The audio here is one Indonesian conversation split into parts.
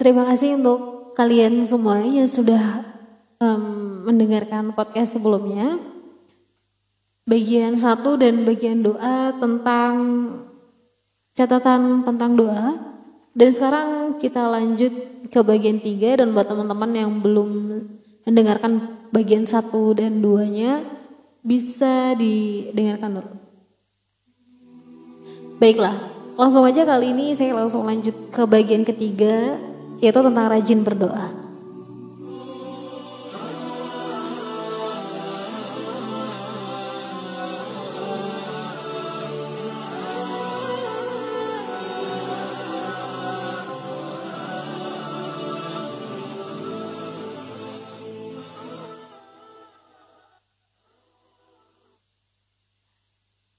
Terima kasih untuk kalian semua yang sudah um, mendengarkan podcast sebelumnya. Bagian satu dan bagian doa tentang catatan tentang doa. Dan sekarang kita lanjut ke bagian tiga dan buat teman-teman yang belum mendengarkan bagian satu dan duanya bisa didengarkan dulu. Baiklah, langsung aja kali ini saya langsung lanjut ke bagian ketiga yaitu tentang rajin berdoa.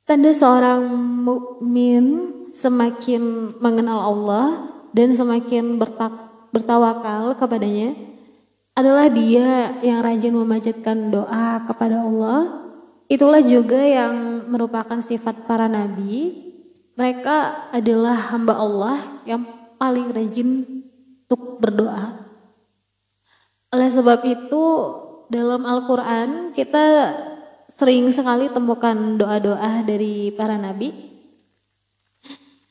Tanda seorang mukmin semakin mengenal Allah dan semakin bertak bertawakal kepadanya adalah dia yang rajin memanjatkan doa kepada Allah. Itulah juga yang merupakan sifat para nabi. Mereka adalah hamba Allah yang paling rajin untuk berdoa. Oleh sebab itu, dalam Al-Quran kita sering sekali temukan doa-doa dari para nabi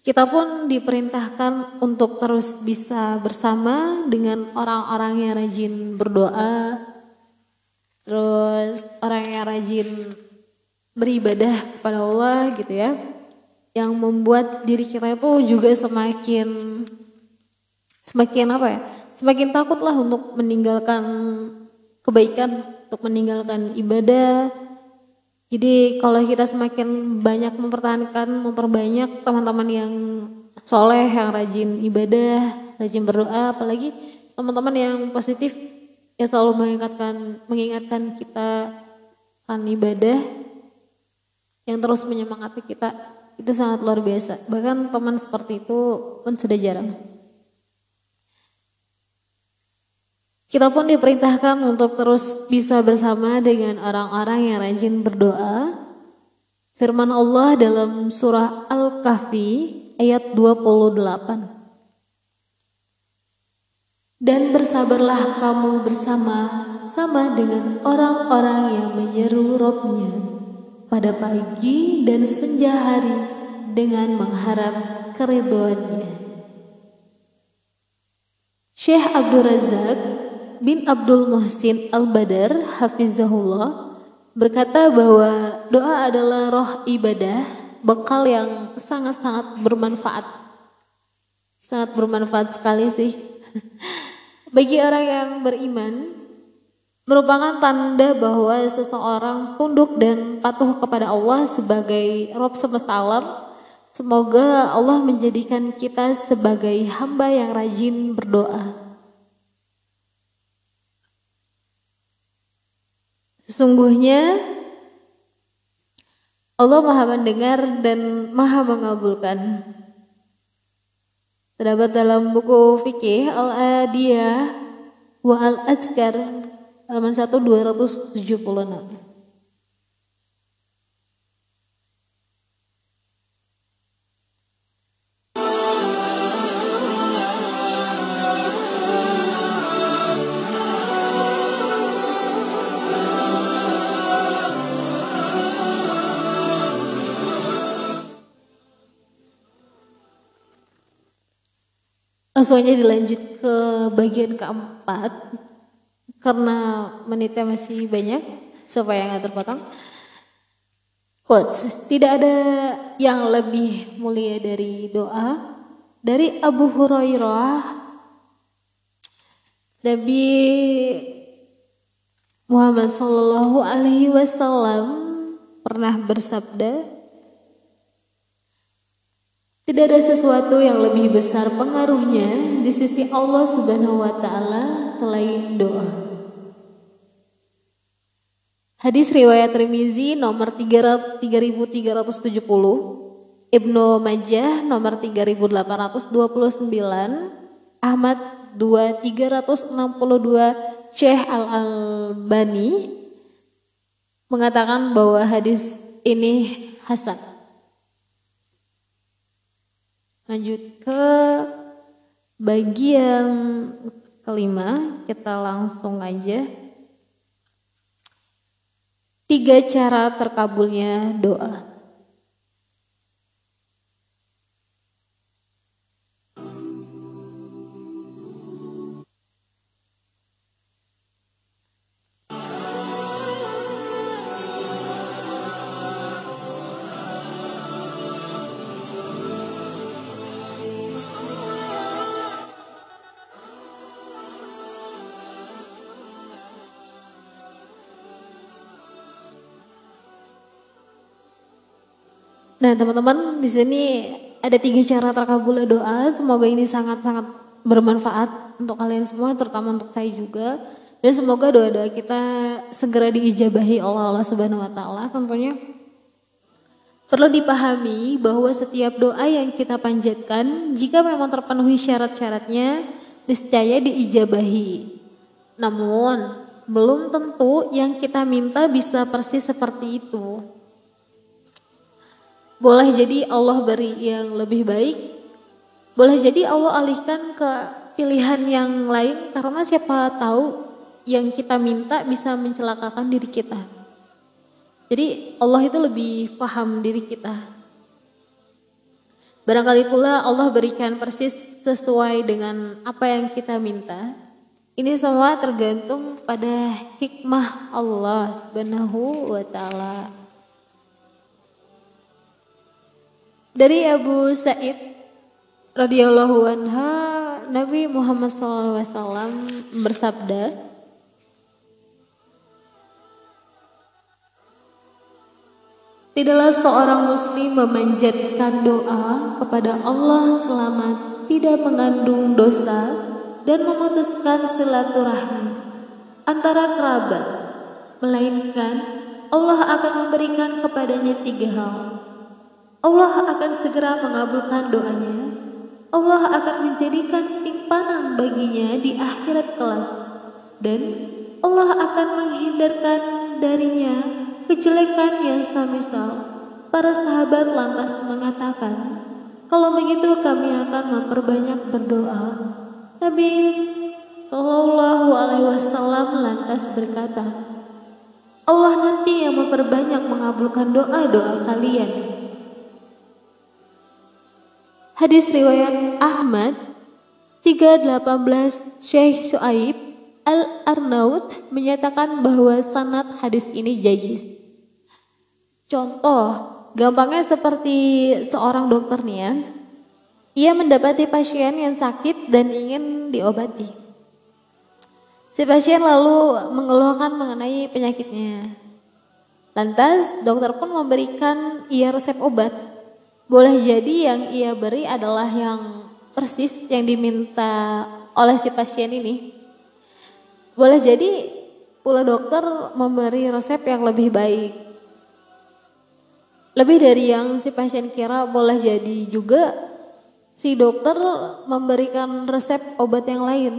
kita pun diperintahkan untuk terus bisa bersama dengan orang-orang yang rajin berdoa, terus orang yang rajin beribadah kepada Allah gitu ya, yang membuat diri kita itu juga semakin semakin apa ya, semakin takutlah untuk meninggalkan kebaikan, untuk meninggalkan ibadah, jadi kalau kita semakin banyak mempertahankan, memperbanyak teman-teman yang soleh, yang rajin ibadah, rajin berdoa, apalagi teman-teman yang positif ya selalu mengingatkan mengingatkan kita akan ibadah yang terus menyemangati kita itu sangat luar biasa. Bahkan teman seperti itu pun sudah jarang. Kita pun diperintahkan untuk terus bisa bersama dengan orang-orang yang rajin berdoa. Firman Allah dalam surah Al-Kahfi ayat 28. Dan bersabarlah kamu bersama sama dengan orang-orang yang menyeru Robnya pada pagi dan senja hari dengan mengharap keriduannya. Syekh Abdul Razak bin Abdul Muhsin Al-Badar hafizahullah berkata bahwa doa adalah roh ibadah, bekal yang sangat-sangat bermanfaat. Sangat bermanfaat sekali sih. Bagi orang yang beriman, merupakan tanda bahwa seseorang tunduk dan patuh kepada Allah sebagai Rob semesta alam. Semoga Allah menjadikan kita sebagai hamba yang rajin berdoa. Sesungguhnya Allah maha mendengar dan maha mengabulkan. Terdapat dalam buku fikih Al-Adiyah wa Al-Azkar halaman 1 276. Langsung aja dilanjut ke bagian keempat karena menitnya masih banyak supaya nggak terpotong. Quotes, tidak ada yang lebih mulia dari doa. Dari Abu Hurairah, Nabi Muhammad Shallallahu Alaihi Wasallam pernah bersabda, tidak ada sesuatu yang lebih besar pengaruhnya di sisi Allah Subhanahu wa taala selain doa. Hadis riwayat Tirmizi nomor 3370, Ibnu Majah nomor 3829, Ahmad 2362, Syekh Al-Albani mengatakan bahwa hadis ini hasan. Lanjut ke bagian kelima kita langsung aja. Tiga cara terkabulnya doa Nah teman-teman di sini ada tiga cara terkabulnya doa. Semoga ini sangat-sangat bermanfaat untuk kalian semua, terutama untuk saya juga. Dan semoga doa-doa kita segera diijabahi Allah Allah Subhanahu Wa Taala. Tentunya perlu dipahami bahwa setiap doa yang kita panjatkan, jika memang terpenuhi syarat-syaratnya, niscaya diijabahi. Namun belum tentu yang kita minta bisa persis seperti itu. Boleh jadi Allah beri yang lebih baik, boleh jadi Allah alihkan ke pilihan yang lain karena siapa tahu yang kita minta bisa mencelakakan diri kita. Jadi Allah itu lebih paham diri kita. Barangkali pula Allah berikan persis sesuai dengan apa yang kita minta. Ini semua tergantung pada hikmah Allah Subhanahu wa taala. Dari Abu Sa'id radhiyallahu anha Nabi Muhammad SAW bersabda Tidaklah seorang muslim memanjatkan doa kepada Allah selama tidak mengandung dosa dan memutuskan silaturahmi antara kerabat, melainkan Allah akan memberikan kepadanya tiga hal. Allah akan segera mengabulkan doanya. Allah akan menjadikan simpanan baginya di akhirat kelak. Dan Allah akan menghindarkan darinya kejelekan yang semisal. Para sahabat lantas mengatakan, kalau begitu kami akan memperbanyak berdoa. Nabi Shallallahu Alaihi Wasallam lantas berkata, Allah nanti yang memperbanyak mengabulkan doa-doa kalian. Hadis riwayat Ahmad 318 Syekh Suaib Al-Arnaud menyatakan bahwa sanad hadis ini jayis. Contoh, gampangnya seperti seorang dokter nih ya. Ia mendapati pasien yang sakit dan ingin diobati. Si pasien lalu mengeluhkan mengenai penyakitnya. Lantas dokter pun memberikan ia resep obat boleh jadi yang ia beri adalah yang persis yang diminta oleh si pasien ini. Boleh jadi pula dokter memberi resep yang lebih baik. Lebih dari yang si pasien kira boleh jadi juga si dokter memberikan resep obat yang lain.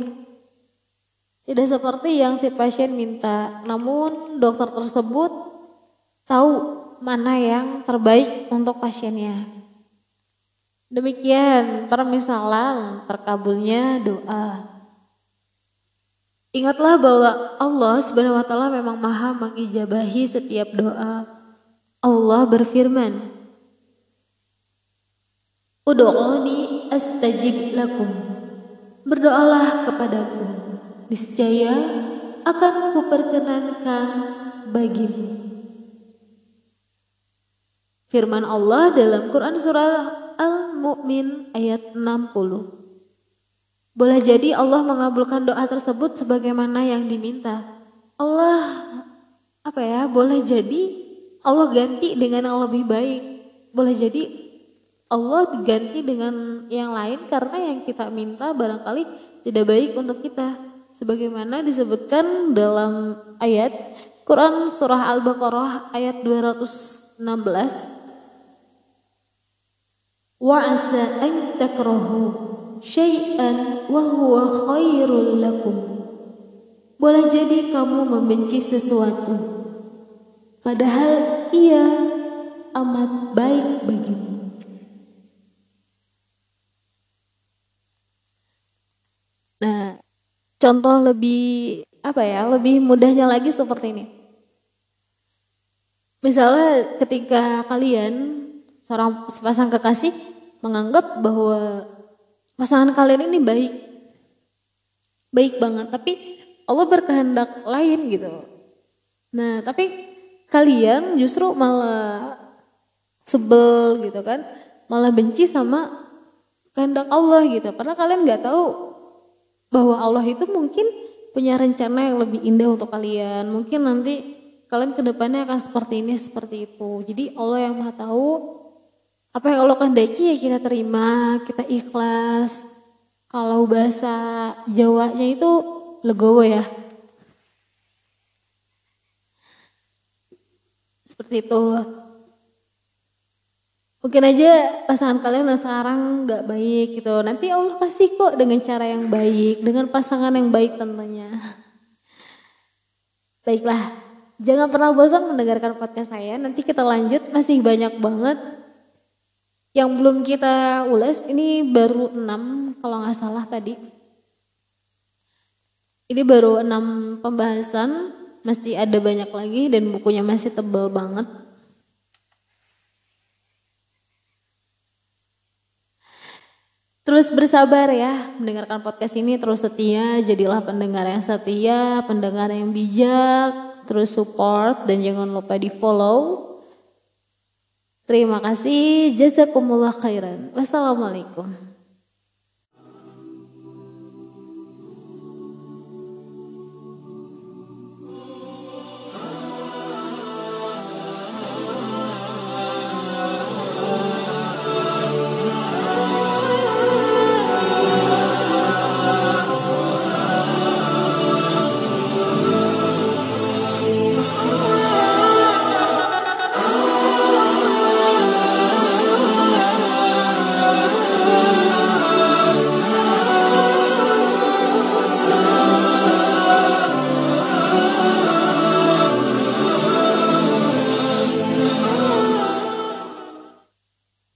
Tidak seperti yang si pasien minta, namun dokter tersebut tahu mana yang terbaik untuk pasiennya. Demikian permisalan terkabulnya doa. Ingatlah bahwa Allah Subhanahu wa taala memang Maha mengijabahi setiap doa. Allah berfirman, "Ud'uni astajib lakum." Berdoalah kepadaku, niscaya akan kuperkenankan bagimu. Firman Allah dalam Quran surah Al-Mu'min ayat 60. Boleh jadi Allah mengabulkan doa tersebut sebagaimana yang diminta. Allah apa ya? Boleh jadi Allah ganti dengan yang lebih baik. Boleh jadi Allah diganti dengan yang lain karena yang kita minta barangkali tidak baik untuk kita. Sebagaimana disebutkan dalam ayat Quran surah Al-Baqarah ayat 216 an takrahu syai'an wa huwa khairul lakum boleh jadi kamu membenci sesuatu padahal ia amat baik bagimu. Contoh lebih apa ya lebih mudahnya lagi seperti ini. Misalnya ketika kalian seorang sepasang kekasih menganggap bahwa pasangan kalian ini baik. Baik banget tapi Allah berkehendak lain gitu. Nah tapi kalian justru malah sebel gitu kan. Malah benci sama kehendak Allah gitu. Padahal kalian nggak tahu bahwa Allah itu mungkin punya rencana yang lebih indah untuk kalian. Mungkin nanti kalian ke depannya akan seperti ini seperti itu. Jadi Allah yang maha tahu apa yang Allah kehendaki ya kita terima kita ikhlas kalau bahasa Jawanya itu legowo ya. Seperti itu. Mungkin aja pasangan kalian yang sekarang nggak baik gitu. Nanti Allah kasih kok dengan cara yang baik, dengan pasangan yang baik tentunya. Baiklah, jangan pernah bosan mendengarkan podcast saya. Nanti kita lanjut, masih banyak banget yang belum kita ulas. Ini baru 6 kalau nggak salah tadi. Ini baru enam pembahasan, masih ada banyak lagi dan bukunya masih tebal banget. Terus bersabar ya, mendengarkan podcast ini terus setia, jadilah pendengar yang setia, pendengar yang bijak, terus support dan jangan lupa di follow. Terima kasih, jazakumullah khairan. Wassalamualaikum.